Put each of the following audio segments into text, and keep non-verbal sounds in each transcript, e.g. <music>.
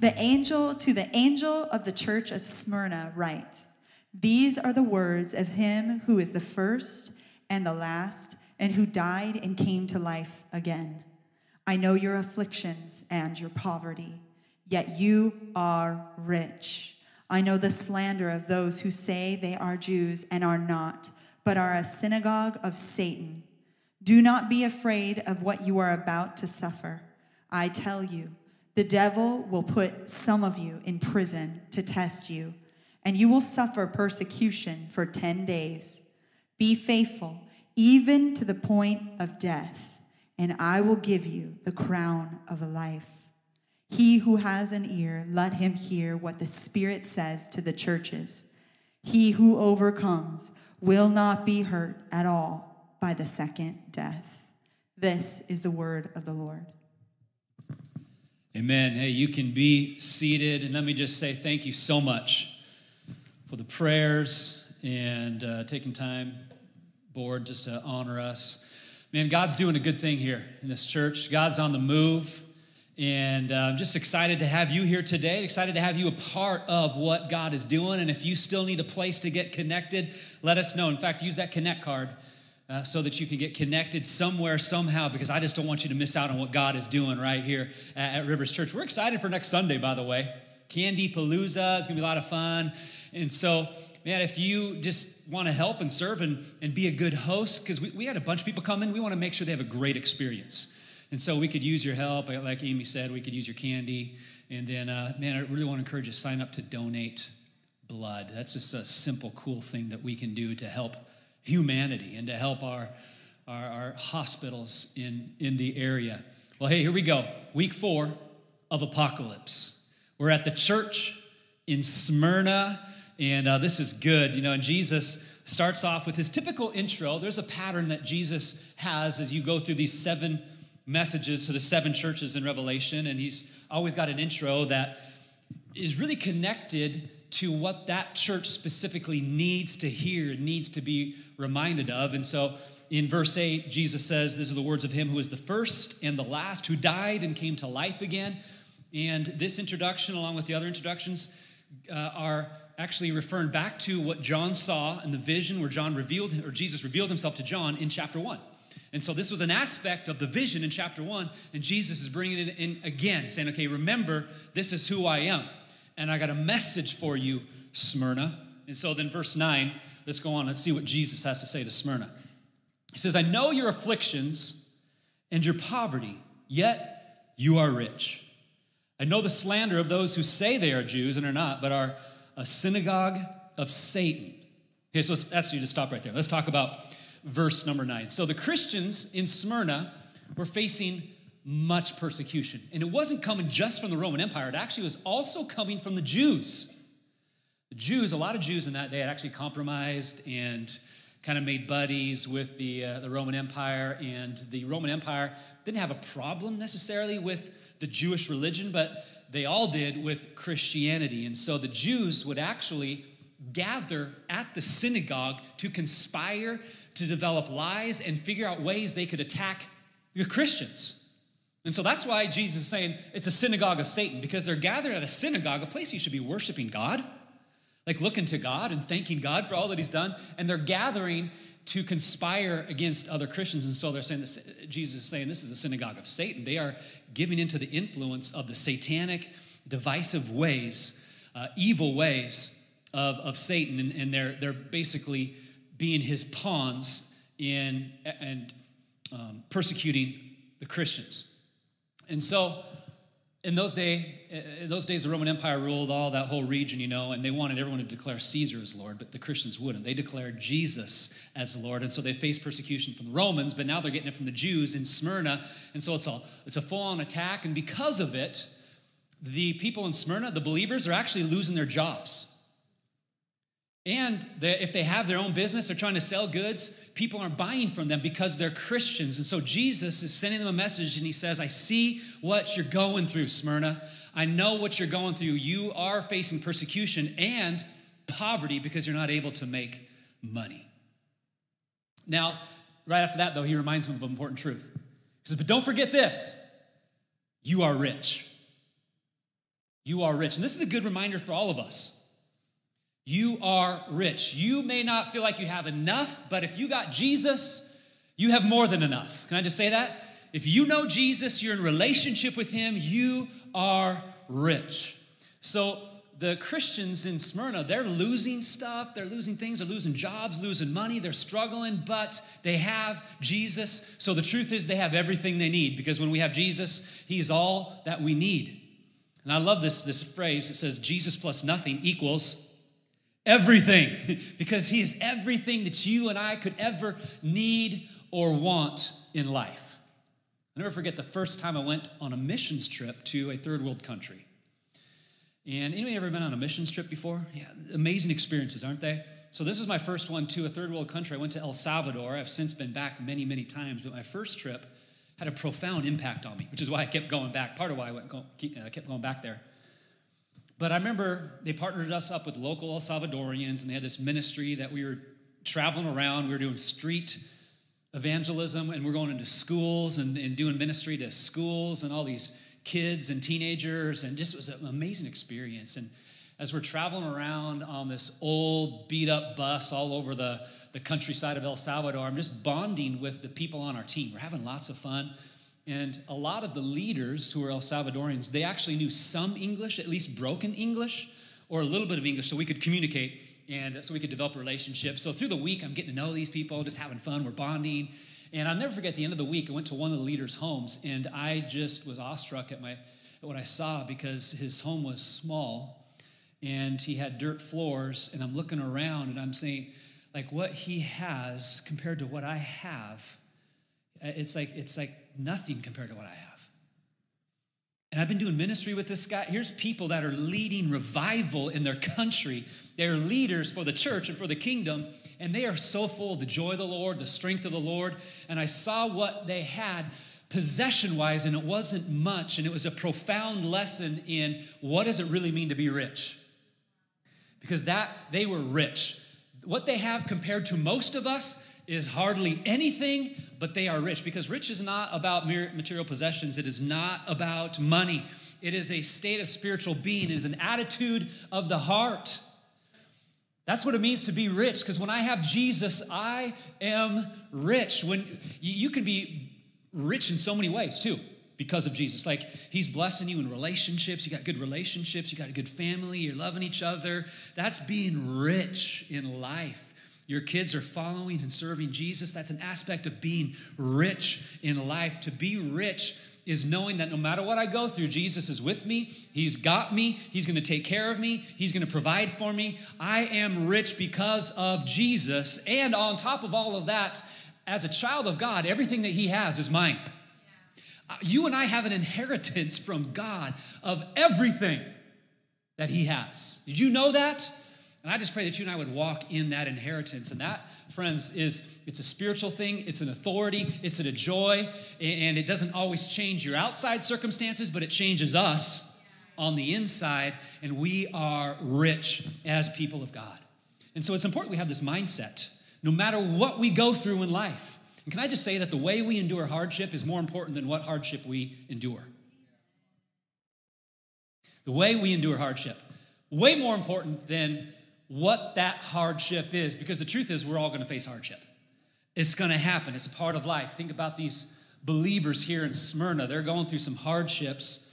The angel to the angel of the church of Smyrna write These are the words of him who is the first and the last, and who died and came to life again. I know your afflictions and your poverty, yet you are rich. I know the slander of those who say they are Jews and are not, but are a synagogue of Satan. Do not be afraid of what you are about to suffer. I tell you, the devil will put some of you in prison to test you, and you will suffer persecution for 10 days. Be faithful, even to the point of death, and I will give you the crown of life. He who has an ear, let him hear what the Spirit says to the churches. He who overcomes will not be hurt at all by the second death. This is the word of the Lord. Amen. Hey, you can be seated. And let me just say thank you so much for the prayers and uh, taking time, board, just to honor us. Man, God's doing a good thing here in this church. God's on the move. And uh, I'm just excited to have you here today, excited to have you a part of what God is doing. And if you still need a place to get connected, let us know. In fact, use that Connect card uh, so that you can get connected somewhere, somehow, because I just don't want you to miss out on what God is doing right here at, at Rivers Church. We're excited for next Sunday, by the way. Candy Palooza is going to be a lot of fun. And so, man, if you just want to help and serve and, and be a good host, because we, we had a bunch of people come in, we want to make sure they have a great experience. And so we could use your help. Like Amy said, we could use your candy. And then, uh, man, I really want to encourage you to sign up to donate blood. That's just a simple, cool thing that we can do to help humanity and to help our, our, our, hospitals in, in the area. Well, hey, here we go. Week four of Apocalypse. We're at the church in Smyrna, and uh, this is good. You know, and Jesus starts off with his typical intro. There's a pattern that Jesus has as you go through these seven messages to the seven churches in Revelation, and he's always got an intro that is really connected to what that church specifically needs to hear, needs to be reminded of. And so in verse 8, Jesus says, These are the words of him who is the first and the last, who died and came to life again. And this introduction, along with the other introductions, uh, are actually referring back to what John saw in the vision where John revealed, or Jesus revealed himself to John in chapter 1. And so this was an aspect of the vision in chapter 1, and Jesus is bringing it in again, saying, Okay, remember, this is who I am. And I got a message for you, Smyrna. And so then, verse 9, Let's go on. Let's see what Jesus has to say to Smyrna. He says, I know your afflictions and your poverty, yet you are rich. I know the slander of those who say they are Jews and are not, but are a synagogue of Satan. Okay, so let's ask you to stop right there. Let's talk about verse number nine. So the Christians in Smyrna were facing much persecution. And it wasn't coming just from the Roman Empire, it actually was also coming from the Jews. The Jews, a lot of Jews in that day had actually compromised and kind of made buddies with the, uh, the Roman Empire. And the Roman Empire didn't have a problem necessarily with the Jewish religion, but they all did with Christianity. And so the Jews would actually gather at the synagogue to conspire, to develop lies, and figure out ways they could attack the Christians. And so that's why Jesus is saying it's a synagogue of Satan, because they're gathered at a synagogue, a place you should be worshiping God like looking to God and thanking God for all that He's done, and they're gathering to conspire against other Christians. And so they're saying, this, Jesus is saying this is a synagogue of Satan. They are giving into the influence of the satanic, divisive ways, uh, evil ways of, of Satan, and, and, they're, they're basically being his pawns in and um, persecuting the Christians. And so in those day, in those days, the Roman Empire ruled all that whole region, you know, and they wanted everyone to declare Caesar as Lord, but the Christians wouldn't. They declared Jesus as Lord, and so they faced persecution from the Romans, but now they're getting it from the Jews in Smyrna, and so it's all it's a full-on attack, and because of it, the people in Smyrna, the believers, are actually losing their jobs. And if they have their own business, they're trying to sell goods, people aren't buying from them because they're Christians. And so Jesus is sending them a message and he says, I see what you're going through, Smyrna. I know what you're going through. You are facing persecution and poverty because you're not able to make money. Now, right after that, though, he reminds them of an important truth. He says, But don't forget this you are rich. You are rich. And this is a good reminder for all of us. You are rich. You may not feel like you have enough, but if you got Jesus, you have more than enough. Can I just say that? If you know Jesus, you're in relationship with him, you are rich. So the Christians in Smyrna, they're losing stuff, they're losing things, they're losing jobs, losing money, they're struggling, but they have Jesus. So the truth is, they have everything they need because when we have Jesus, He is all that we need. And I love this, this phrase. It says, Jesus plus nothing equals everything, <laughs> because He is everything that you and I could ever need or want in life. I'll never forget the first time I went on a missions trip to a third world country. And anybody ever been on a missions trip before? Yeah, amazing experiences, aren't they? So this is my first one to a third world country. I went to El Salvador. I've since been back many, many times, but my first trip had a profound impact on me, which is why I kept going back. Part of why I went, I uh, kept going back there. But I remember they partnered us up with local El Salvadorians, and they had this ministry that we were traveling around. We were doing street evangelism, and we're going into schools and, and doing ministry to schools and all these kids and teenagers, and just was an amazing experience. And as we're traveling around on this old, beat up bus all over the, the countryside of El Salvador, I'm just bonding with the people on our team. We're having lots of fun. And a lot of the leaders who are El Salvadorians, they actually knew some English, at least broken English, or a little bit of English, so we could communicate and so we could develop relationships. So through the week, I'm getting to know these people, just having fun, we're bonding. And I'll never forget the end of the week, I went to one of the leaders' homes, and I just was awestruck at, my, at what I saw because his home was small and he had dirt floors. And I'm looking around and I'm saying, like, what he has compared to what I have, uh, it's like, it's like nothing compared to what I have. And I've been doing ministry with this guy. Here's people that are leading revival in their country. They're leaders for the church and for the kingdom, and they are so full of the joy of the Lord, the strength of the Lord. And I saw what they had possession wise, and it wasn't much, and it was a profound lesson in what does it really mean to be rich? Because that they were rich. What they have compared to most of us is hardly anything, but they are rich because rich is not about mere material possessions. It is not about money. It is a state of spiritual being, it is an attitude of the heart. That's what it means to be rich because when I have Jesus, I am rich. When you can be rich in so many ways too because of Jesus. Like he's blessing you in relationships, you got good relationships, you got a good family, you're loving each other. That's being rich in life your kids are following and serving Jesus, that's an aspect of being rich in life. To be rich is knowing that no matter what I go through, Jesus is with me. He's got me. He's going to take care of me. He's going to provide for me. I am rich because of Jesus. And on top of all of that, as a child of God, everything that He has is mine. Uh, you and I have an inheritance from God of everything that He has. Did you know that? And I just pray that you and I would walk in that inheritance. And that, friends, is it's a spiritual thing, it's an authority, it's a joy, and it doesn't always change your outside circumstances, but it changes us on the inside, and we are rich as people of God. And so it's important we have this mindset, no matter what we go through in life. And can I just say that the way we endure hardship is more important than what hardship we endure? The way we endure hardship, way more important than what that hardship is because the truth is we're all going to face hardship. It's going to happen. It's a part of life. Think about these believers here in Smyrna. They're going through some hardships.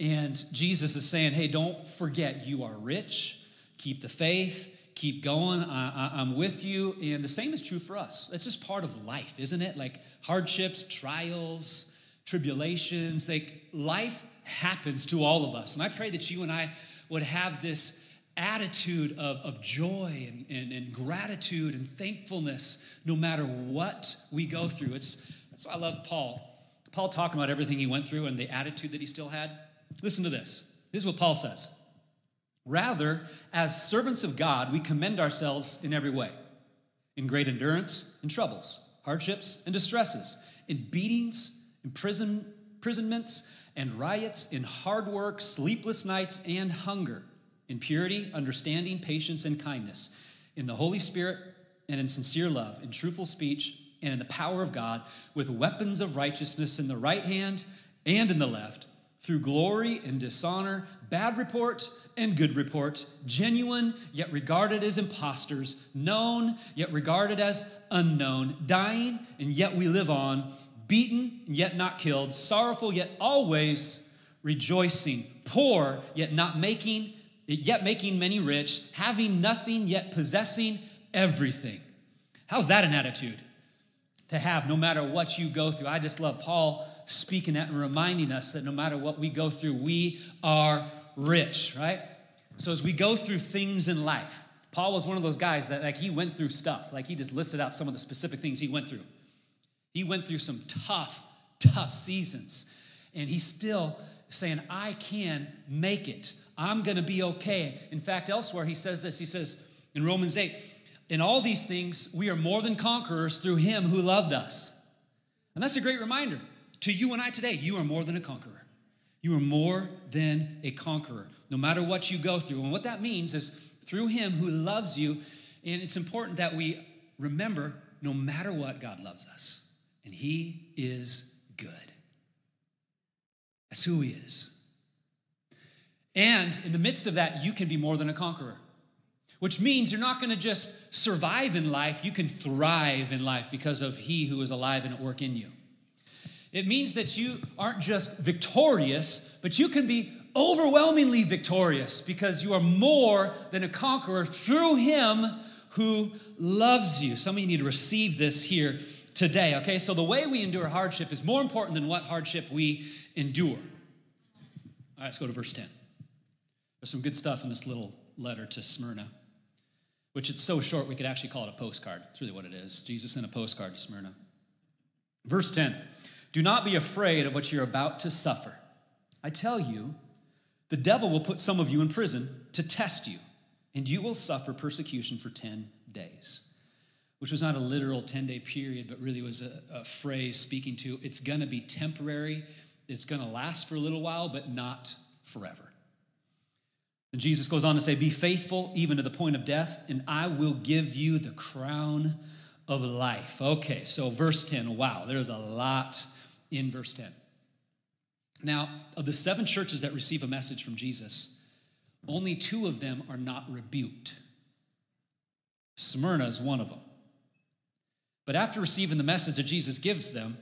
And Jesus is saying, hey, don't forget you are rich. Keep the faith. Keep going. I, am with you. And the same is true for us. It's just part of life, isn't it? Like hardships, trials, tribulations. Like life happens to all of us. And I pray that you and I would have this attitude of, of joy and, and, and gratitude and thankfulness no matter what we go through. It's, that's why I love Paul. Paul talking about everything he went through and the attitude that he still had. Listen to this. This is what Paul says. Rather, as servants of God, we commend ourselves in every way in great endurance, in troubles, hardships, and distresses, in beatings, imprison, imprisonments, and riots, in hard work, sleepless nights, and hunger, in purity, understanding, patience, and kindness, in the Holy Spirit, and in sincere love, in truthful speech, and in the power of God, with weapons of righteousness in the right hand and in the left, through glory and dishonor, bad report and good report, genuine yet regarded as impostors, known yet regarded as unknown, dying and yet we live on, beaten yet not killed, sorrowful yet always rejoicing, poor yet not making yet making many rich, having nothing yet possessing everything. How's that an attitude to have no matter what you go through? I just love Paul speaking that and reminding us that no matter what we go through, we are rich, right? So as we go through things in life, Paul was one of those guys that like he went through stuff. Like he just listed out some of the specific things he went through. He went through some tough, tough seasons. And he's still saying, I can make it. I'm gonna be okay. In fact, elsewhere he says this. He says in Romans 8, in all these things, we are more than conquerors through him who loved us. And that's a great reminder to you and I today. You are more than a conqueror. You are more than a conqueror, no matter what you go through. And what that means is through Him who loves you, and it's important that we remember no matter what, God loves us, and He is good. That's who He is. And in the midst of that, you can be more than a conqueror, which means you're not going to just survive in life, you can thrive in life because of He who is alive and at work in you. It means that you aren't just victorious, but you can be overwhelmingly victorious because you are more than a conqueror through Him who loves you. Some of you need to receive this here today, okay? So, the way we endure hardship is more important than what hardship we endure. All right, let's go to verse 10. There's some good stuff in this little letter to Smyrna, which it's so short we could actually call it a postcard. It's really what it is. Jesus sent a postcard to Smyrna. Verse 10 do not be afraid of what you're about to suffer. I tell you, the devil will put some of you in prison to test you, and you will suffer persecution for 10 days. Which was not a literal 10 day period, but really was a, a phrase speaking to it's to be temporary, it's to last for a little while, but not forever. Jesus goes on to say, Be faithful even to the point of death, and I will give you the crown of life. Okay, so verse 10, wow, there's a lot in verse 10. Now, of the seven churches that receive a message from Jesus, only two of them are not rebuked. Smyrna is one of them. But after receiving the message that Jesus gives them,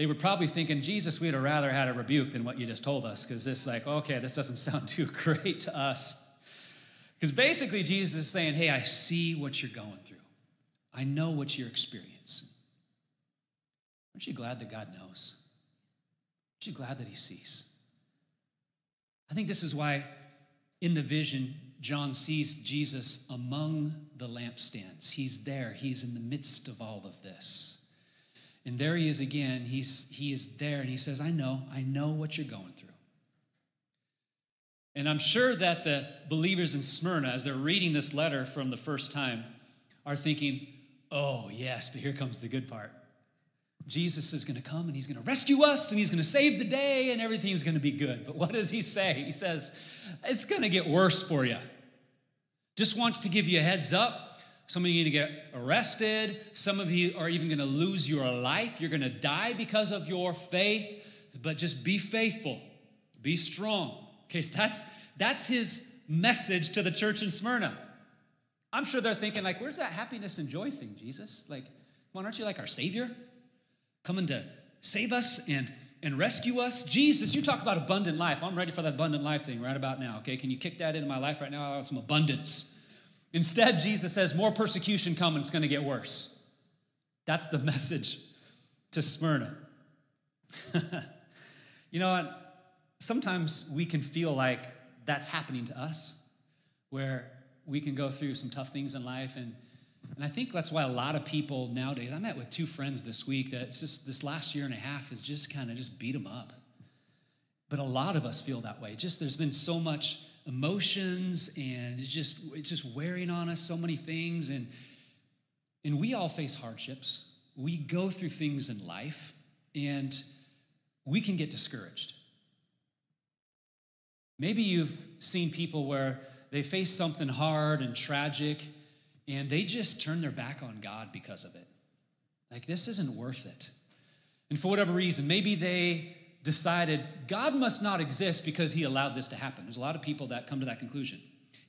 they were probably thinking, Jesus, we'd have rather had a rebuke than what you just told us, because this, like, okay, this doesn't <laughs> sound too great to us. Because basically, Jesus is saying, hey, I see what you're going through, I know what you're experiencing. Aren't you glad that God knows? Aren't you glad that He sees? I think this is why in the vision, John sees Jesus among the lampstands. He's there, he's in the midst of all of this. And there he is again. He's, he is there and he says, I know, I know what you're going through. And I'm sure that the believers in Smyrna, as they're reading this letter from the first time, are thinking, oh, yes, but here comes the good part. Jesus is going to come and he's going to rescue us and he's going to save the day and everything's going to be good. But what does he say? He says, it's going to get worse for you. Just want to give you a heads up. Some of you are going to get arrested. Some of you are even going to lose your life. You're going to die because of your faith. But just be faithful, be strong. Okay, so that's, that's his message to the church in Smyrna. I'm sure they're thinking, like, where's that happiness and joy thing, Jesus? Like, come on, aren't you like our Savior? coming to save us and, and rescue us. Jesus, you talk about abundant life. I'm ready for that abundant life thing right about now, okay? Can you kick that into my life right now? I want some abundance. Instead, Jesus says, more persecution coming, it's going to get worse. That's the <laughs> message to Smyrna. <laughs> you know what? sometimes we can feel like that's happening to us, where we can go through some tough things in life. And, and I think that's why a lot of people nowadays, I met with two friends this week that just this last year and a half has just kind of just beat them up. But a lot of us feel that way. Just there's been so much emotions and it's just it's just wearing on us so many things and and we all face hardships. We go through things in life and we can get discouraged. Maybe you've seen people where they face something hard and tragic and they just turn their back on God because of it. Like, this isn't worth it. And for whatever reason, maybe they decided God must not exist because he allowed this to happen. There's a lot of people that come to that conclusion.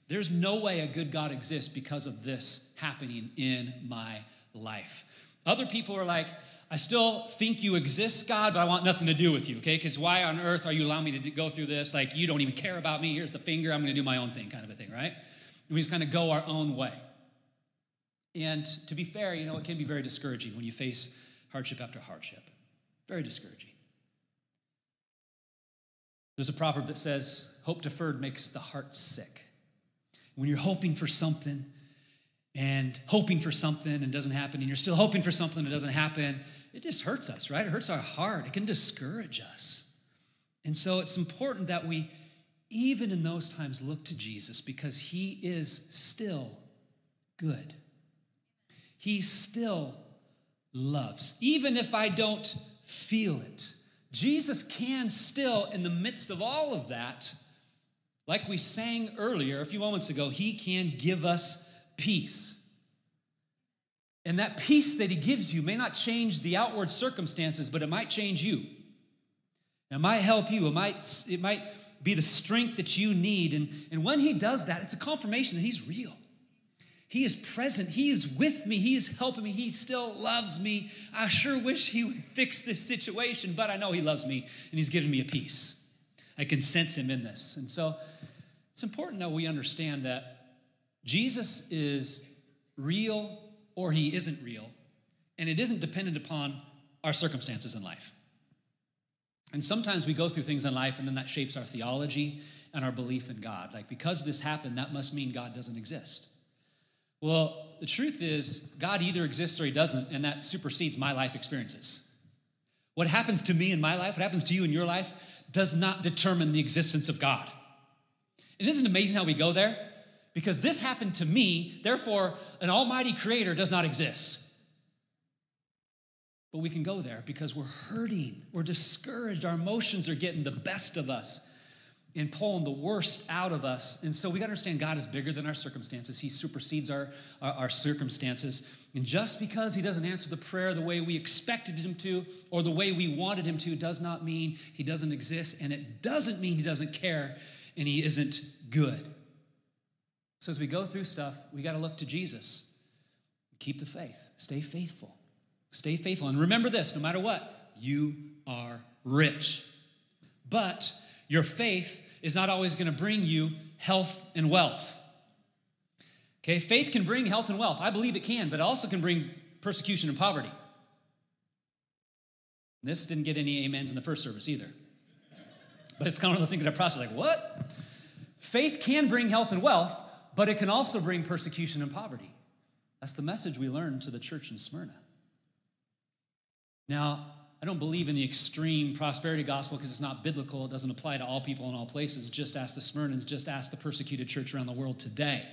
There's no way a good God exists because of this happening in my life. Other people are like, I still think you exist, God, but I want nothing to do with you, okay? Because why on earth are you allowing me to go through this? Like, you don't even care about me. Here's the finger. I'm going to do my own thing, kind of a thing, right? And we just kind of go our own way. And to be fair, you know, it can be very discouraging when you face hardship after hardship. Very discouraging. There's a proverb that says, Hope deferred makes the heart sick. When you're hoping for something and hoping for something and doesn't happen, and you're still hoping for something that doesn't happen, it just hurts us, right? It hurts our heart. It can discourage us. And so it's important that we, even in those times, look to Jesus because he is still good. He still loves, even if I don't feel it. Jesus can still, in the midst of all of that, like we sang earlier a few moments ago, he can give us peace. And that peace that he gives you may not change the outward circumstances, but it might change you. It might help you. It might, it might be the strength that you need. And, and when he does that, it's a confirmation that he's real. He is present. He is with me. He is helping me. He still loves me. I sure wish he would <laughs> fix this situation, but I know he loves me and he's given me a peace. I can sense him in this. And so it's important that we understand that Jesus is real or he isn't real, and it isn't dependent upon our circumstances in life. And sometimes we go through things in life and then that shapes our theology and our belief in God. Like, because this happened, that must mean God doesn't exist. Well, the truth is, God either exists or he doesn't, and that supersedes my life experiences. What happens to me in my life, what happens to you in your life, does not determine the existence of God. And isn't it amazing how we go there? Because this happened to me, therefore, an almighty creator does not exist. But we can go there because we're hurting, we're discouraged, our emotions are getting the best of us and pulling the worst out of us. And so we got to understand God is bigger than our circumstances. He supersedes our, our, our, circumstances. And just because He doesn't answer the prayer the way we expected Him to or the way we wanted Him to does not mean He doesn't exist. And it doesn't mean He doesn't care and He isn't good. So as we go through stuff, we got to look to Jesus. Keep the faith, stay faithful. Stay faithful. And remember this no matter what, you are rich. But your faith is not always going to bring you health and wealth. Okay, faith can bring health and wealth. I believe it can, but it also can bring persecution and poverty. This didn't get any amens in the first service either. But it's kind of those things that process like, what? Faith can bring health and wealth, but it can also bring persecution and poverty. That's the message we learned to the church in Smyrna. Now, I don't believe in the extreme prosperity gospel because it's not biblical. It doesn't apply to all people in all places. Just ask the Smyrnans, just ask the persecuted church around the world today.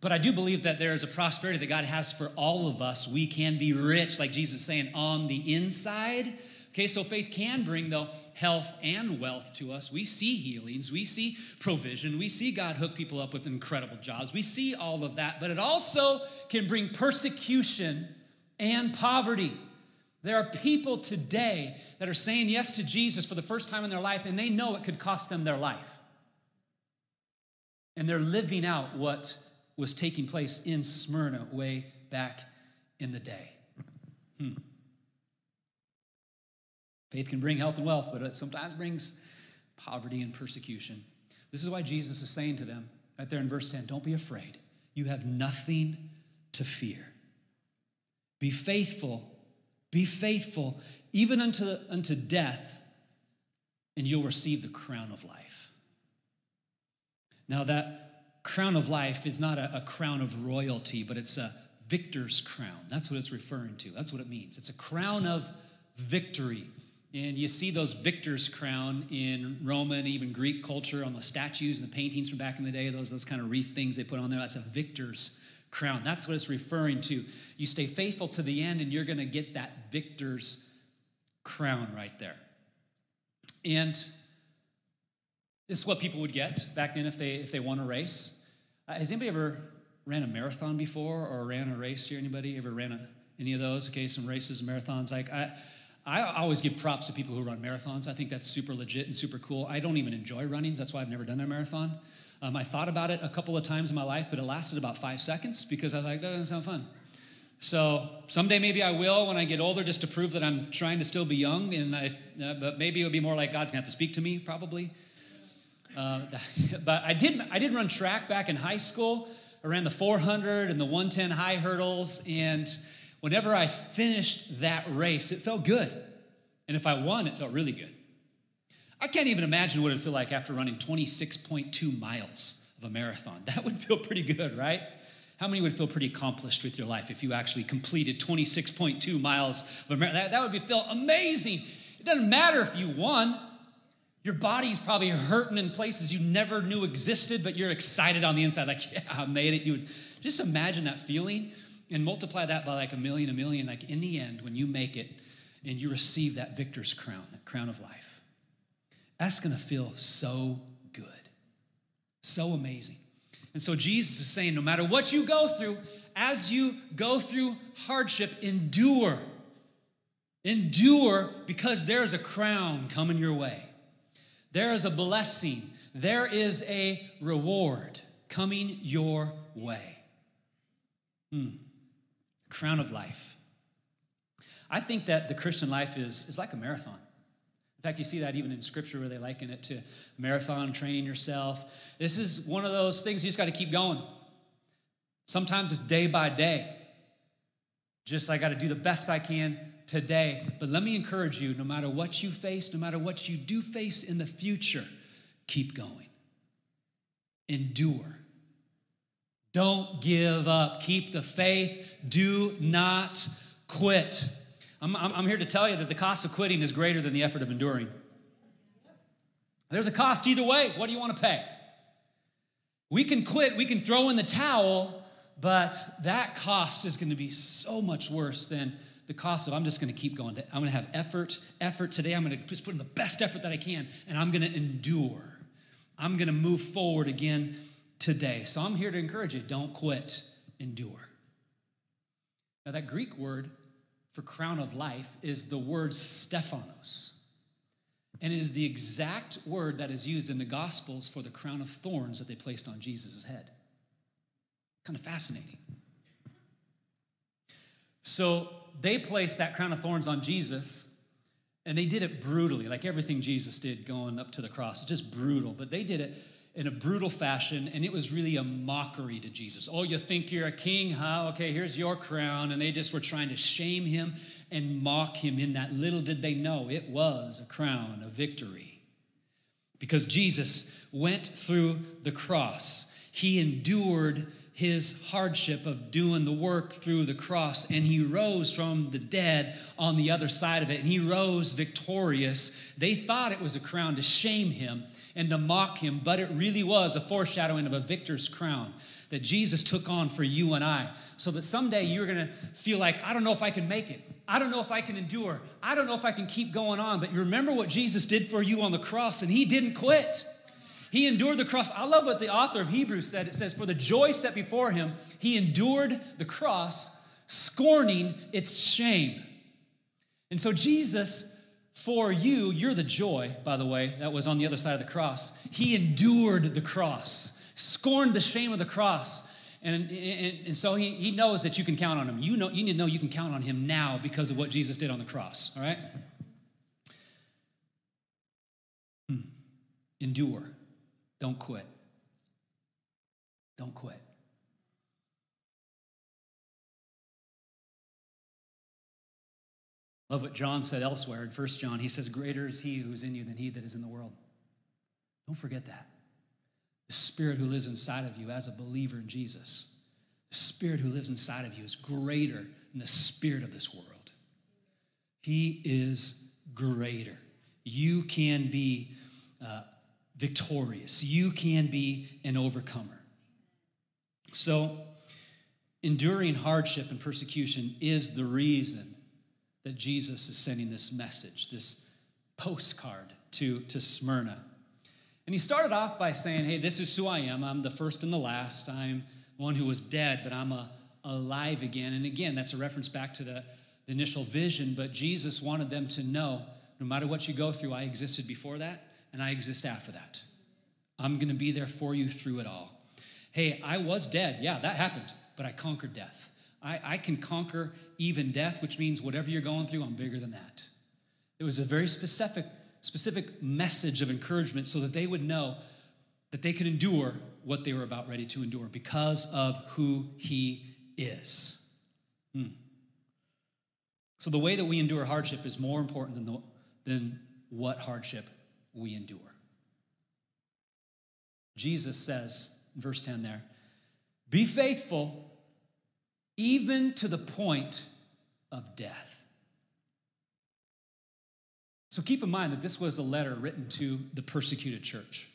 But I do believe that there is a prosperity that God has for all of us. We can be rich, like Jesus saying, on the inside. Okay, so faith can bring, though, health and wealth to us. We see healings, we see provision, we see God hook people up with incredible jobs. We see all of that, but it also can bring persecution and poverty. There are people today that are saying yes to Jesus for the first time in their life, and they know it could cost them their life. And they're living out what was taking place in Smyrna way back in the day. Hmm. Faith can bring health and wealth, but it sometimes brings poverty and persecution. This is why Jesus is saying to them, right there in verse 10, don't be afraid. You have nothing to fear. Be faithful be faithful even unto, unto death, and you'll receive the crown of life. Now, that crown of life is not a, a, crown of royalty, but it's a victor's crown. That's what it's referring to. That's what it means. It's a crown of victory. And you see those victor's crown in Roman, even Greek culture on the statues and the paintings from back in the day, those, those kind of wreath things they put on there. That's a victor's crown. That's what it's referring to. You stay faithful to the end, and you're going to get that victor's crown right there. And this is what people would get back then if they if they won a race. Uh, has anybody ever ran a marathon before or ran a race here? Anybody ever ran a, any of those? Okay, some races, marathons. Like I, I always give props to people who run marathons. I think that's super legit and super cool. I don't even enjoy running. That's why I've never done a marathon. Um, I thought about it a couple of times in my life, but it lasted about five seconds because I was like, that doesn't sound fun. So someday maybe I will when I get older, just to prove that I'm trying to still be young. And I, uh, but maybe it would be more like God's gonna have to speak to me, probably. Uh, <laughs> but I did I did run track back in high school. I ran the 400 and the 110 high hurdles, and whenever I finished that race, it felt good. And if I won, it felt really good. I can't even imagine what it'd feel like after running 26.2 miles of a marathon. <laughs> That would feel pretty good, right? How many would feel pretty accomplished with your life if you actually completed 26.2 miles of a marathon? That, that would be, feel amazing. It doesn't matter if you won. Your body's probably hurting in places you never knew existed, but you're excited on the inside, like, <laughs> yeah, I made it. You would just imagine that feeling and multiply that by like a million, a million. Like in the end, when you make it and you receive that victor's crown, that crown of life, that's gonna feel so good, so amazing. And so Jesus is saying, no matter what you go through, as you go through hardship, endure. Endure because there's a crown coming your way. There is a blessing. There is a reward coming your way. Hmm. Crown of life. I think that the Christian life is, is like a marathon. In fact, you see that even in scripture where they liken it to marathon training yourself. This is one of those things you just got to keep going. Sometimes it's day by day. Just I got to do the best I can today. But let me encourage you no matter what you face, no matter what you do face in the future, keep going. Endure. Don't give up. Keep the faith. Do not quit. I'm, I'm, here to tell you that the cost of quitting is greater than the effort of enduring. There's a cost either way. What do you want to pay? We can quit, we can throw in the towel, but that cost is going to be so much worse than the cost of I'm just going to keep going. I'm going to have effort, effort today. I'm going to just put in the best effort that I can, and I'm going to endure. I'm going to move forward again today. So I'm here to encourage you don't quit, endure. Now, that Greek word for crown of life is the word Stephanos. And it is the exact word that is used in the Gospels for the crown of thorns that they placed on Jesus' head. Kind of fascinating. So they placed that crown of thorns on Jesus, and they did it brutally, like everything Jesus did going up to the cross. It's just brutal, but they did it in a brutal fashion, and it was really a mockery to Jesus. Oh, you think you're a king, huh? Okay, here's your crown. And they just were trying to shame him and mock him in that. Little did they know it was a crown of victory. Because Jesus went through the cross, he endured his hardship of doing the work through the cross, and he rose from the dead on the other side of it, and he rose victorious. They thought it was a crown to shame him and to mock him, but it really was a foreshadowing of a victor's crown that Jesus took on for you and I, so that someday you're gonna feel like, I don't know if I can make it. I don't know if I can endure. I don't know if I can keep going on. But you remember what Jesus did for you on the cross, and he didn't quit. He endured the cross. I love what the author of Hebrews said. It says, For the joy set before him, he endured the cross, scorning its shame. And so, Jesus, for you, you're the joy, by the way, that was on the other side of the cross. He endured the cross, scorned the shame of the cross. And, and, and, so he, he knows that you can count on him. You know you need to know you can count on him now because of what Jesus did on the cross. All right? Hmm. Endure. Don't quit. Don't quit. Love what John said elsewhere in 1 John. He says, Greater is he who's in you than he that is in the world. Don't forget that. The Spirit who lives inside of you as a believer in Jesus, the Spirit who lives inside of you is greater than the Spirit of this world. He is greater. You can be uh, victorious, you can be an overcomer. So, enduring hardship and persecution is the reason that Jesus is sending this message, this postcard to, to Smyrna. And he started off by saying, Hey, this is who I am. I'm the first and the last. I'm the one who was dead, but I'm a, alive again. And again, that's a reference back to the, the initial vision, but Jesus wanted them to know no matter what you go through, I existed before that and I exist after that. I'm going to be there for you through it all. Hey, I was dead. Yeah, that happened, but I conquered death. I, I can conquer even death, which means whatever you're going through, I'm bigger than that. It was a very specific, specific message of encouragement so that they would know that they could endure what they were about ready to endure because of who he is. Hmm. So the way that we endure hardship is more important than, the, than what hardship we endure. Jesus says, verse 10 there, be faithful even to the point of death. So keep in mind that this was a letter written to the persecuted church.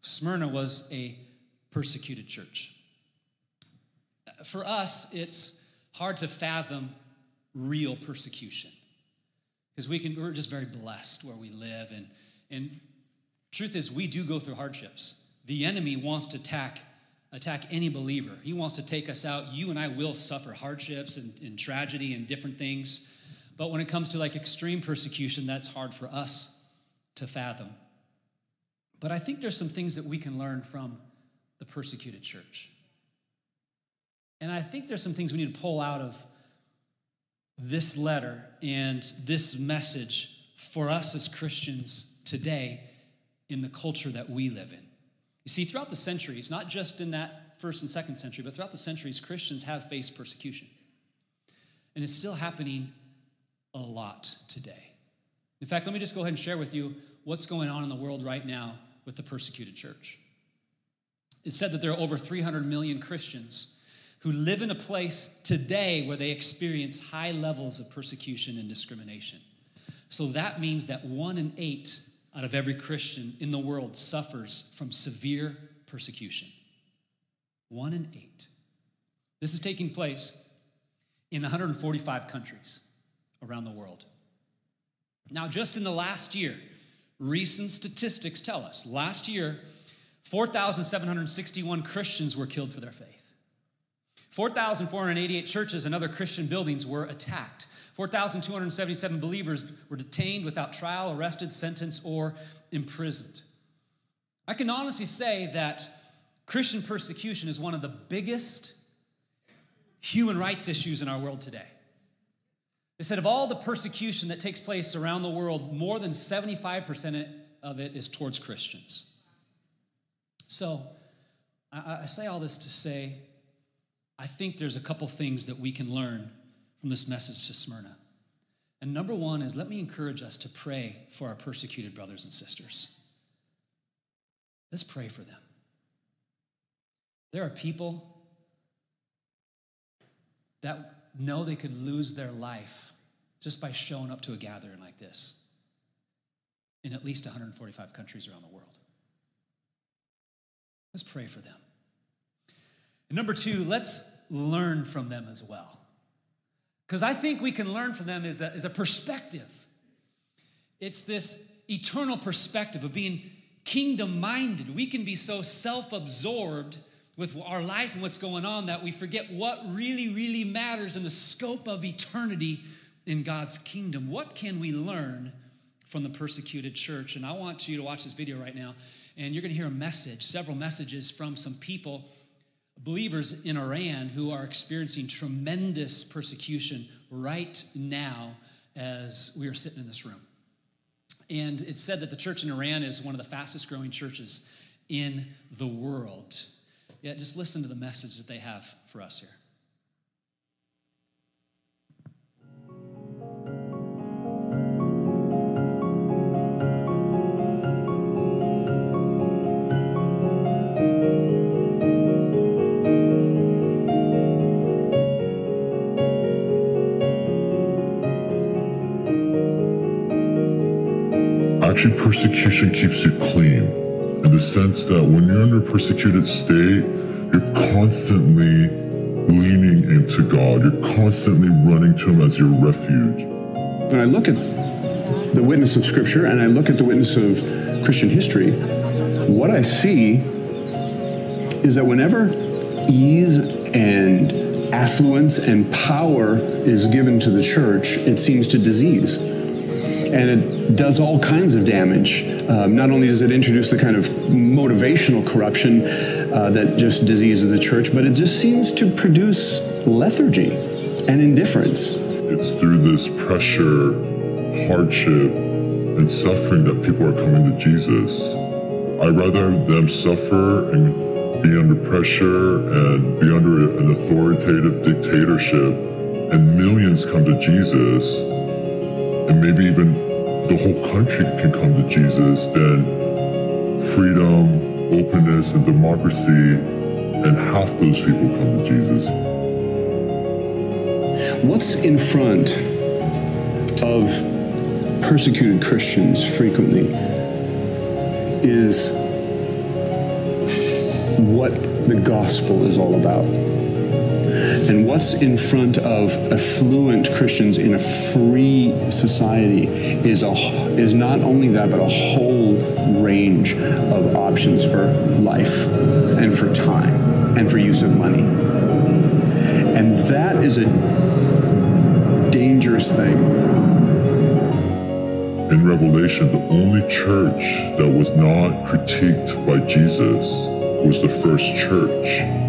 Smyrna was a persecuted church. For us, it's hard to fathom real persecution because we can we're just very blessed where we live and and truth is we do go through hardships the enemy wants to attack attack any believer. He wants to take us out. You and I will suffer hardships and, and tragedy and different things. But when it comes to like extreme persecution, that's hard for us to fathom. But I think there's some things that we can learn from the persecuted church. And I think there's some things we need to pull out of this letter and this message for us as Christians today in the culture that we live in. You see, throughout the centuries, not just in that first and second century, but throughout the centuries, Christians have faced persecution. And it's still happening a lot today. In fact, let me just go ahead and share with you what's going on in the world right now with the persecuted church. It's said that there are over 300 million Christians who live in a place today where they experience high levels of persecution and discrimination. So that means that one in eight out of every Christian in the world suffers from severe persecution. One in eight. This is taking place in 145 countries around the world. Now, just in the last year, recent statistics tell us last year, 4,761 Christians were killed for their faith. 4,488 churches and other Christian buildings were attacked. 4,277 believers were detained without trial, arrested, sentenced, or imprisoned. I can honestly say that Christian persecution is one of the biggest human rights issues in our world today. They said of all the persecution that takes place around the world, more than 75% of it is towards Christians. So, I, say all this to say, I think there's a couple things that we can learn from this message to Smyrna. And number one is let me encourage us to pray for our persecuted brothers and sisters. Let's pray for them. There are people that know they could lose their life just by showing up to a gathering like this in at least 145 countries around the world. Let's pray for them. And number two, let's learn from them as well. Because I think we can learn from them as a, is a perspective. It's this eternal perspective of being kingdom minded. We can be so self absorbed with our life and what's going on that we forget what really, really matters in the scope of eternity in God's kingdom. What can we learn from the persecuted church? And I want you to watch this video right now, and you're going to hear a message, several messages from some people believers in Iran who are experiencing tremendous persecution right now as we are sitting in this room. And it's said that the church in Iran is one of the fastest growing churches in the world. Yeah, just listen to the message that they have for us here. Persecution keeps you clean in the sense that when you're in a persecuted state, you're constantly leaning into God. You're constantly running to Him as your refuge. When I look at the witness of Scripture and I look at the witness of Christian history, what I see is that whenever ease and affluence and power is given to the church, it seems to disease. And it does all kinds of damage. Um, not only does it introduce the kind of motivational corruption uh, that just diseases the church, but it just seems to produce lethargy and indifference. It's through this pressure, hardship, and suffering that people are coming to Jesus. I'd rather them suffer and be under pressure and be under an authoritative dictatorship and millions come to Jesus and maybe even the whole country can come to Jesus then freedom, openness, and democracy and half those people come to Jesus. What's in front of persecuted Christians frequently is what the gospel is all about. And what's in front of affluent Christians in a free society is a, is not only that, but a whole range of options for life and for time and for use of money. And that is a dangerous thing. In Revelation, the only church that was not critiqued by Jesus was the first church.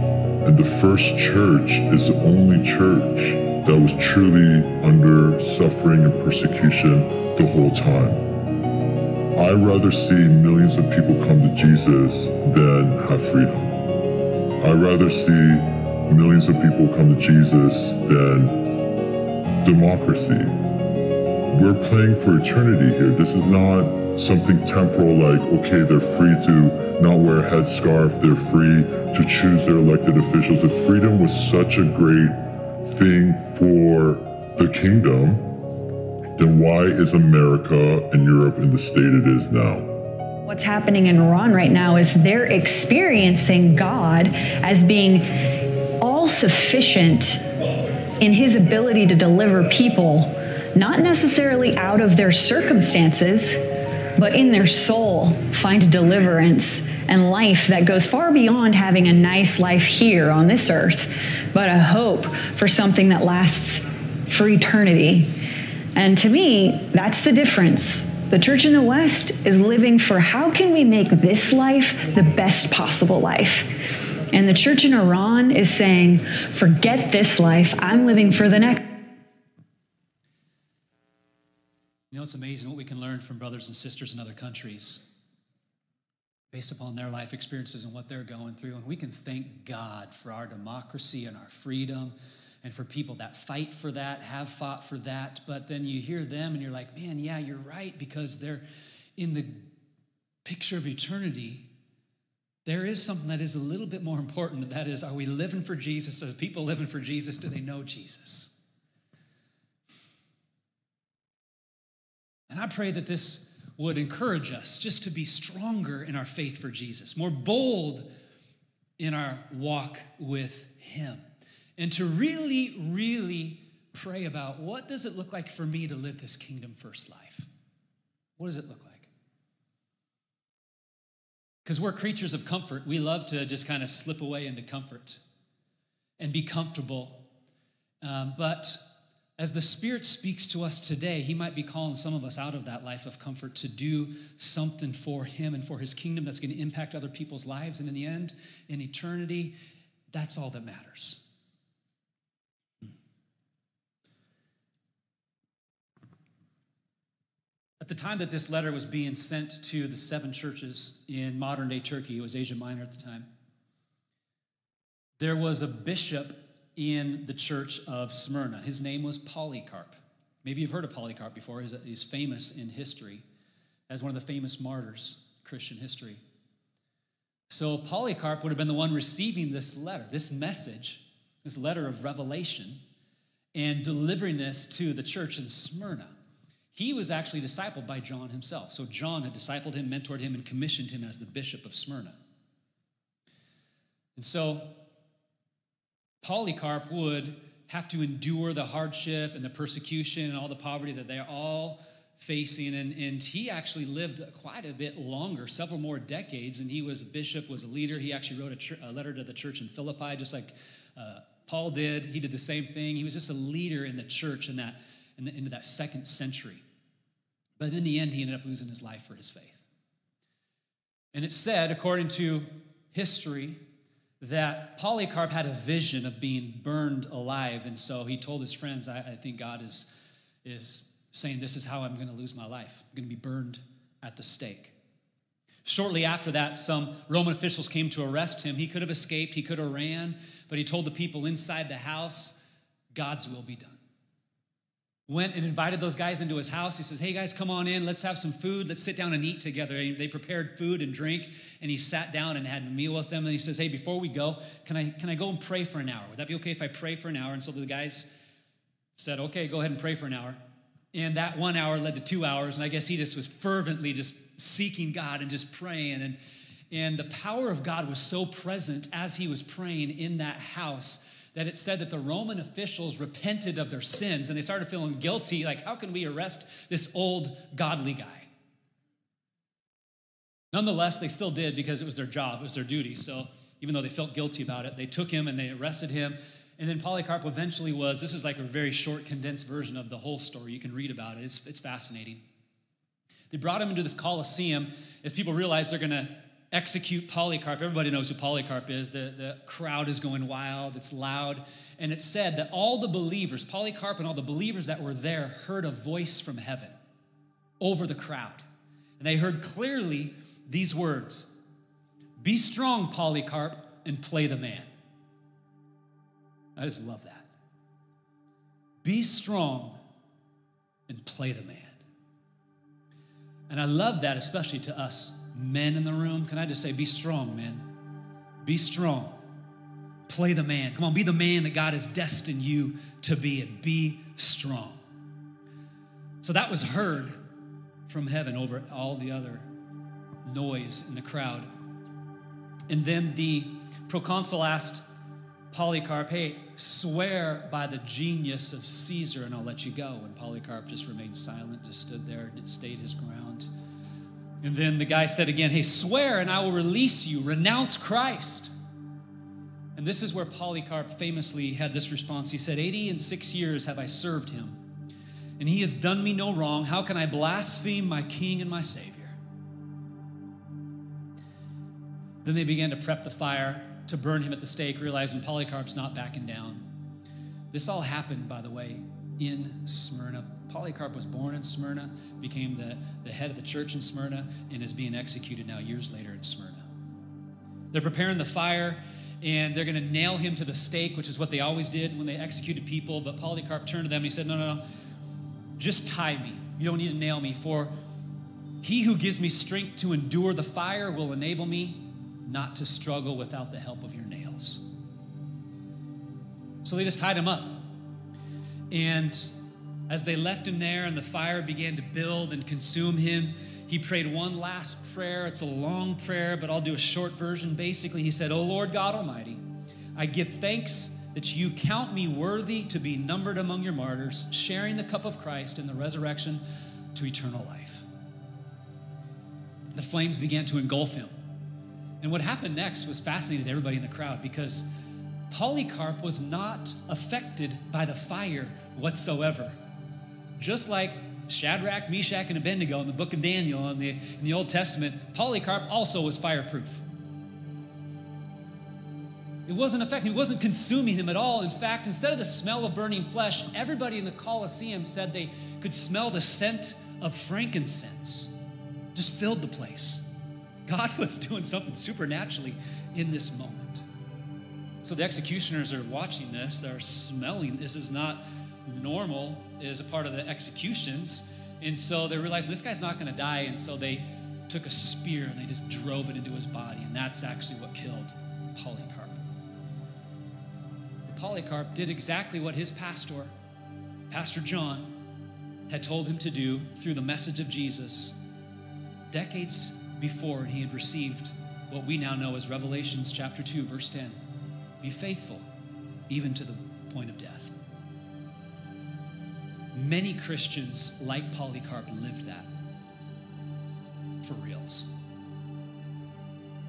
And the first church is the only church that was truly under suffering and persecution the whole time. I'd rather see millions of people come to Jesus than have freedom. I'd rather see millions of people come to Jesus than democracy. We're playing for eternity here. This is not something temporal like, okay, they're free to not wear a headscarf. They're free to choose their elected officials. If freedom was such a great thing for the kingdom, then why is America and Europe in the state it is now? What's happening in Iran right now is they're experiencing God as being all sufficient in his ability to deliver people, not necessarily out of their circumstances, but in their soul find deliverance and life that goes far beyond having a nice life here on this earth, but a hope for something that lasts for eternity. And to me, that's the difference. The church in the West is living for how can we make this life the best possible life? And the church in Iran is saying, forget this life, I'm living for the next. Know, it's amazing what we can learn from brothers and sisters in other countries based upon their life experiences and what they're going through. And we can thank God for our democracy and our freedom and for people that fight for that, have fought for that. But then you hear them and you're like, man, yeah, you're right, because they're in the picture of eternity. There is something that is a little bit more important. That is, are we living for Jesus? As people living for Jesus, do they know Jesus? And I pray that this would encourage us just to be stronger in our faith for Jesus, more bold in our walk with Him, and to really, really pray about what does it look like for me to live this kingdom first life? What does it look like? Because we're creatures of comfort. We love to just kind of slip away into comfort and be comfortable. Um, but as the Spirit speaks to us today, He might be calling some of us out of that life of comfort to do something for Him and for His kingdom that's going to impact other people's lives. And in the end, in eternity, that's all that matters. At the time that this letter was being sent to the seven churches in modern day Turkey, it was Asia Minor at the time, there was a bishop in the church of Smyrna. His name was Polycarp. Maybe you've heard of Polycarp before. He's, he's famous in history as one of the famous martyrs, Christian history. So Polycarp would have been the one receiving this letter, this message, this letter of revelation, and delivering this to the church in Smyrna. he was actually discipled by John himself. So John had discipled him, mentored him, and commissioned him as the bishop of Smyrna. And so Polycarp would have to endure the hardship and the persecution and all the poverty that they're all facing. And, and he actually lived quite a bit longer, several more decades. And he was a bishop, was a leader. He actually wrote a, a letter to the church in Philippi, just like uh, Paul did. He did the same thing. He was just a leader in the church in that, in the, into that second century. But in the end, he ended up losing his life for his faith. And it said, according to history, that Polycarp had a vision of being burned alive. And so he told his friends, I, I think God is, is saying, This is how I'm going to lose my life. I'm going to be burned at the stake. Shortly after that, some Roman officials came to arrest him. He could have escaped, he could have ran, but he told the people inside the house, God's will be done. Went and invited those guys into his house. He says, Hey guys, come on in. Let's have some food. Let's sit down and eat together. And they prepared food and drink, and he sat down and had a meal with them. And he says, Hey, before we go, can I, can I go and pray for an hour? Would that be okay if I pray for an hour? And so the guys said, Okay, go ahead and pray for an hour. And that one hour led to two hours. And I guess he just was fervently just seeking God and just praying. And, and the power of God was so present as he was praying in that house that it said that the Roman officials repented of their sins and they started feeling guilty. Like, how can we arrest this old godly guy? Nonetheless, they still did because it was their job, it was their duty. So even though they felt guilty about it, they took him and they arrested him and then Polycarp eventually was, this is like a very short, condensed version of the whole story. You can read about it, it's, it's fascinating. They brought him into this Colosseum as people realized they're going to execute Polycarp. Everybody knows who Polycarp is. The, the crowd is going wild, it's loud. And it said that all the believers, Polycarp and all the believers that were there, heard a voice from heaven over the crowd. And they heard clearly these words Be strong, Polycarp, and play the man. I just love that. Be strong and play the man. And I love that, especially to us men in the room. Can I just say, be strong, men? Be strong. Play the man. Come on, be the man that God has destined you to be and be strong. So that was heard from heaven over all the other noise in the crowd. And then the proconsul asked Polycarp, hey, swear by the genius of Caesar and I'll let you go. And Polycarp just remained silent, just stood there, stayed his ground. And then the guy said again, hey, swear and I will release you, renounce Christ. And this is where Polycarp famously had this response. He said, 80 and six years have I served him, and he has done me no wrong. How can I blaspheme my king and my Savior? Then they began to prep the fire to burn him at the stake, realizing Polycarp's not backing down. This all happened, by the way, in Smyrna. Polycarp was born in Smyrna, became the, the head of the church in Smyrna, and is being executed now years later in Smyrna. They're preparing the fire and they're going to nail him to the stake, which is what they always did when they executed people. But Polycarp turned to them and he said, No, no, no, just tie me. You don't need to nail me, for he who gives me strength to endure the fire will enable me not to struggle without the help of your nails. So they just tied him up. And as they left him there and the fire began to build and consume him, he prayed one last prayer. It's a long prayer, but I'll do a short version. Basically, he said, Oh Lord God Almighty, I give thanks that you count me worthy to be numbered among your martyrs, sharing the cup of Christ in the resurrection to eternal life. The flames began to engulf him. And what happened next was fascinating to everybody in the crowd because Polycarp was not affected by the fire whatsoever. Just like Shadrach, Meshach, and Abednego in the book of Daniel in the, in the Old Testament, Polycarp also was fireproof. It wasn't affecting, it wasn't consuming him at all. In fact, instead of the smell of burning flesh, everybody in the Colosseum said they could smell the scent of frankincense. Just filled the place. God <laughs> was doing something supernaturally in this moment. So the executioners are watching this, they're smelling this is not normal as a part of the executions. And so they realized this guy's not going to die. And so they took a spear and they just drove it into his body. And that's actually what killed Polycarp. Polycarp did exactly what his pastor, Pastor John, had told him to do through the message of Jesus decades before he had received what we now know as Revelations chapter 2, verse 10. Be faithful even to the point of death. Many Christians, like Polycarp, lived that for reals.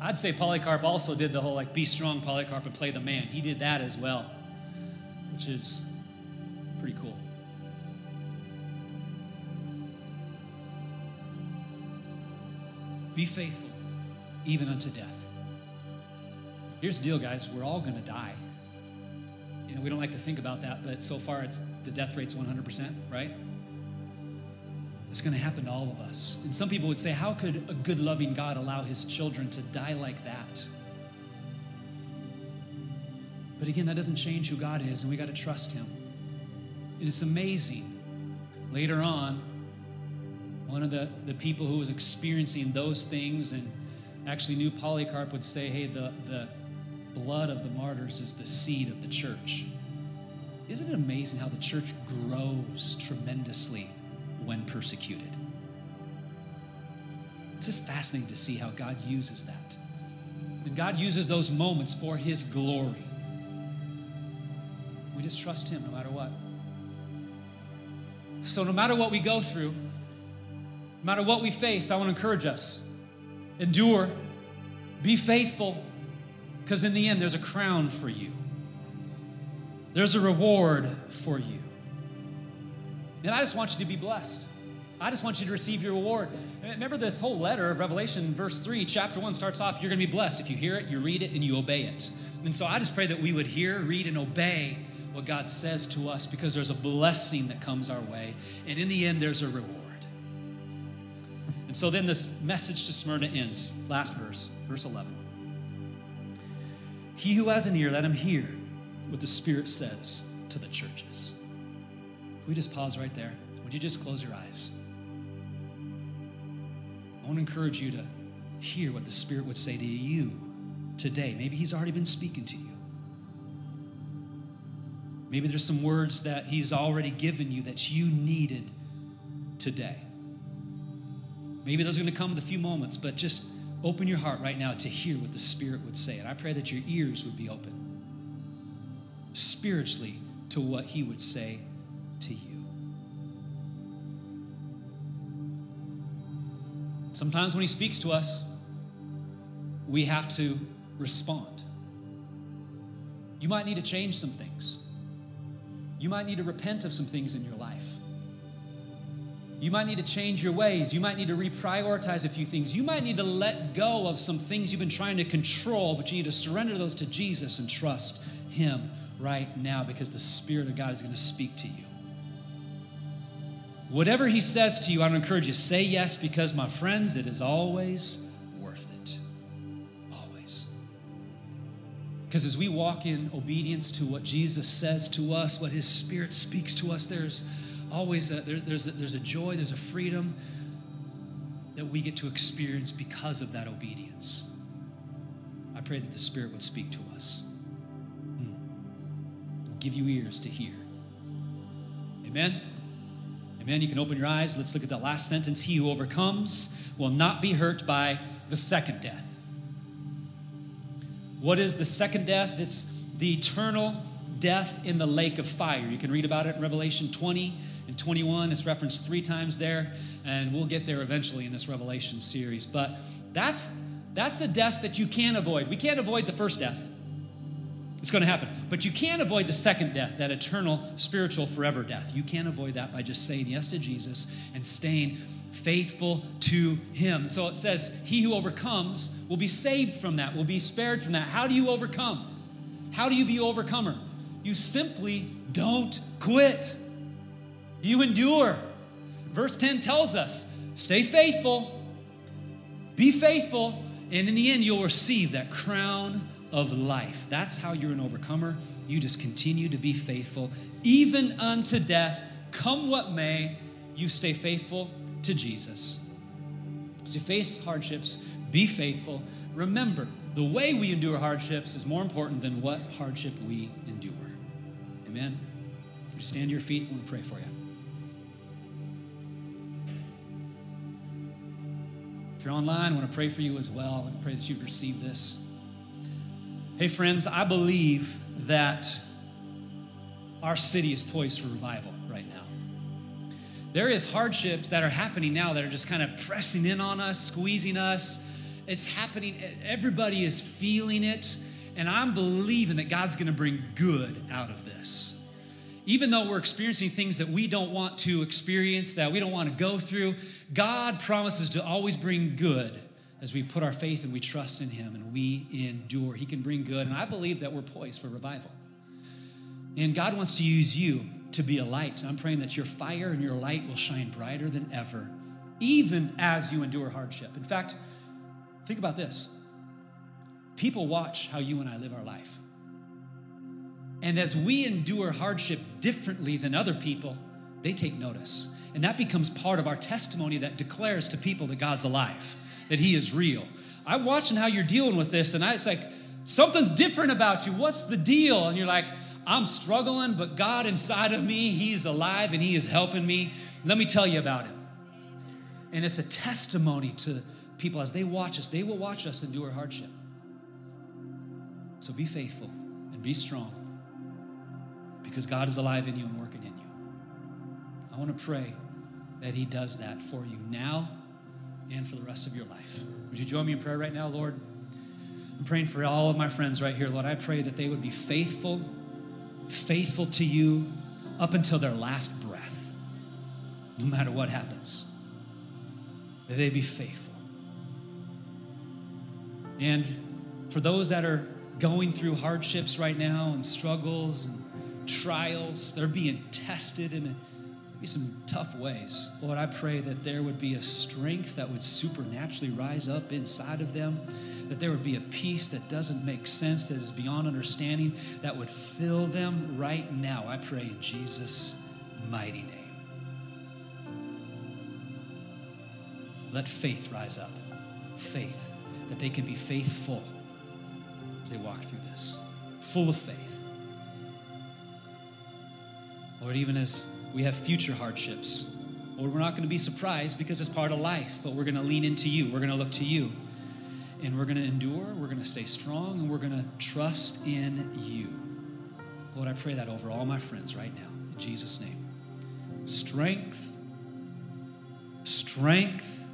I'd say Polycarp also did the whole like be strong, Polycarp, and play the man. He did that as well, which is pretty cool. Be faithful, even unto death. Here's the deal, guys. We're all going to die. You know, we don't like to think about that, but so far it's the death rate's 100%, right? It's going to happen to all of us. And some people would say, how could a good, loving God allow his children to die like that? But again, that doesn't change who God is, and we got to trust him. And it's amazing. Later on, one of the, the people who was experiencing those things and actually knew Polycarp would say, hey, the, the blood of the martyrs is the seed of the church. Isn't it amazing how the church grows tremendously when persecuted? It's just fascinating to see how God uses that. And God uses those moments for His glory. We just trust Him no matter what. So, no matter what we go through, no matter what we face, I want to encourage us endure, be faithful, because in the end, there's a crown for you, there's a reward for you. And I just want you to be blessed. I just want you to receive your reward. Remember this whole letter of Revelation, verse 3, chapter 1 starts off you're going to be blessed if you hear it, you read it, and you obey it. And so I just pray that we would hear, read, and obey what God says to us because there's a blessing that comes our way. And in the end, there's a reward. And so then this message to Smyrna ends. Last verse, verse 11. He who has an ear, let him hear what the Spirit says to the churches. Can we just pause right there? Would you just close your eyes? I want to encourage you to hear what the Spirit would say to you today. Maybe He's already been speaking to you. Maybe there's some words that He's already given you that you needed today. Maybe those are going to come in a few moments, but just open your heart right now to hear what the Spirit would say. And I pray that your ears would be open spiritually to what He would say to you. Sometimes when He speaks to us, we have to respond. You might need to change some things. You might need to repent of some things in your life. You might need to change your ways. You might need to reprioritize a few things. You might need to let go of some things you've been trying to control, but you need to surrender those to Jesus and trust Him right now because the Spirit of God is going to speak to you. Whatever He says to you, I would encourage you say yes because, my friends, it is always worth it. Always. Because as we walk in obedience to what Jesus says to us, what His Spirit speaks to us, there's always a, there, there's, a, there's a joy, there's a freedom that we get to experience because of that obedience. I pray that the Spirit would speak to us. Hmm. Give you ears to hear. Amen. Amen. You can open your eyes. Let's look at that last sentence. He who overcomes will not be hurt by the second death. What is the second death? It's the eternal death in the lake of fire. You can read about it in Revelation 20 and 21. It's referenced three times there, and we'll get there eventually in this Revelation series. But that's that's a death that you can't avoid. We can't avoid the first death. It's going to happen. But you can't avoid the second death, that eternal, spiritual, forever death. You can't avoid that by just saying yes to Jesus and staying faithful to Him. So it says, He who overcomes will be saved from that, will be spared from that. How do you overcome? How do you be overcomer? You simply don't quit. You endure. Verse 10 tells us stay faithful, be faithful, and in the end, you'll receive that crown of life. That's how you're an overcomer. You just continue to be faithful, even unto death. Come what may, you stay faithful to Jesus. As you face hardships, be faithful. Remember, the way we endure hardships is more important than what hardship we endure. Amen. You stand to your feet? I want to pray for you. If you're online, I want to pray for you as well and pray that you'd receive this. Hey, friends, I believe that our city is poised for revival right now. There is hardships that are happening now that are just kind of pressing in on us, squeezing us. It's happening, everybody is feeling it, and I'm believing that God's going to bring good out of this even though we're experiencing things that we don't want to experience, that we don't want to go through, God promises to always bring good as we put our faith and we trust in Him and we endure. He can bring good, and I believe that we're poised for revival. And God wants to use you to be a light. I'm praying that your fire and your light will shine brighter than ever, even as you endure hardship. In fact, think about this people watch how you and I live our life. And as we endure hardship differently than other people, they take notice. And that becomes part of our testimony that declares to people that God's alive, that He is real. I'm watching how you're dealing with this, and I, it's like, something's different about you. What's the deal? And you're like, I'm struggling, but God inside of me, He's alive and He is helping me. Let me tell you about Him. And it's a testimony to people as they watch us, they will watch us endure hardship. So be faithful and be strong because God is alive in you and working in you. I want to pray that He does that for you now and for the rest of your life. Would you join me in prayer right now, Lord? I'm praying for all of my friends right here, Lord. I pray that they would be faithful, faithful to you up until their last breath, no matter what happens. That they be faithful. And for those that are going through hardships right now and struggles and trials. They're being tested in maybe some tough ways. Lord, I pray that there would be a strength that would supernaturally rise up inside of them, that there would be a peace that doesn't make sense, that is beyond understanding, that would fill them right now. I pray in Jesus' mighty name. Let faith rise up. Faith, that they can be faithful as they walk through this, full of faith Lord, even as we have future hardships, Lord, we're not going to be surprised because it's part of life, but we're going to lean into you. We're going to look to you. And we're going to endure, we're going to stay strong, and we're going to trust in you. Lord, I pray that over all my friends right now, in Jesus' name. Strength, strength.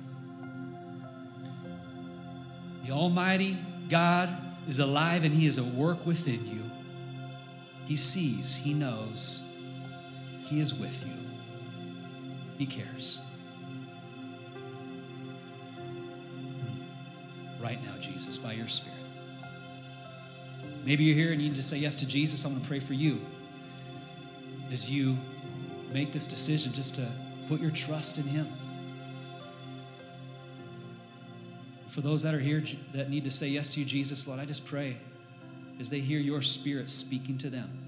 The Almighty God is alive and He is at work within you. He sees, He knows. He is with you, He cares. Hmm. Right now, Jesus, by your Spirit. Maybe you're here and you need to say yes to Jesus. I'm going to pray for you as you make this decision just to put your trust in Him. For those that are here that need to say yes to you, Jesus, Lord, I just pray as they hear your Spirit speaking to them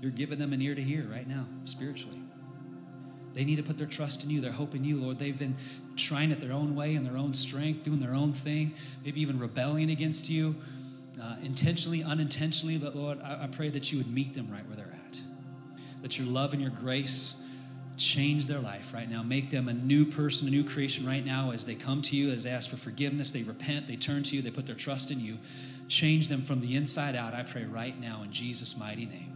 you're giving them an ear to hear right now, spiritually. They need to put their trust in you, their hope in you, Lord. They've been trying it their own way in their own strength, doing their own thing, maybe even rebelling against you, uh, intentionally, unintentionally. But Lord, I, I pray that you would meet them right where they're at. That your love and your grace change their life right now. Make them a new person, a new creation right now as they come to you, as they ask for forgiveness, they repent, they turn to you, they put their trust in you. Change them from the inside out, I pray right now in Jesus' mighty name.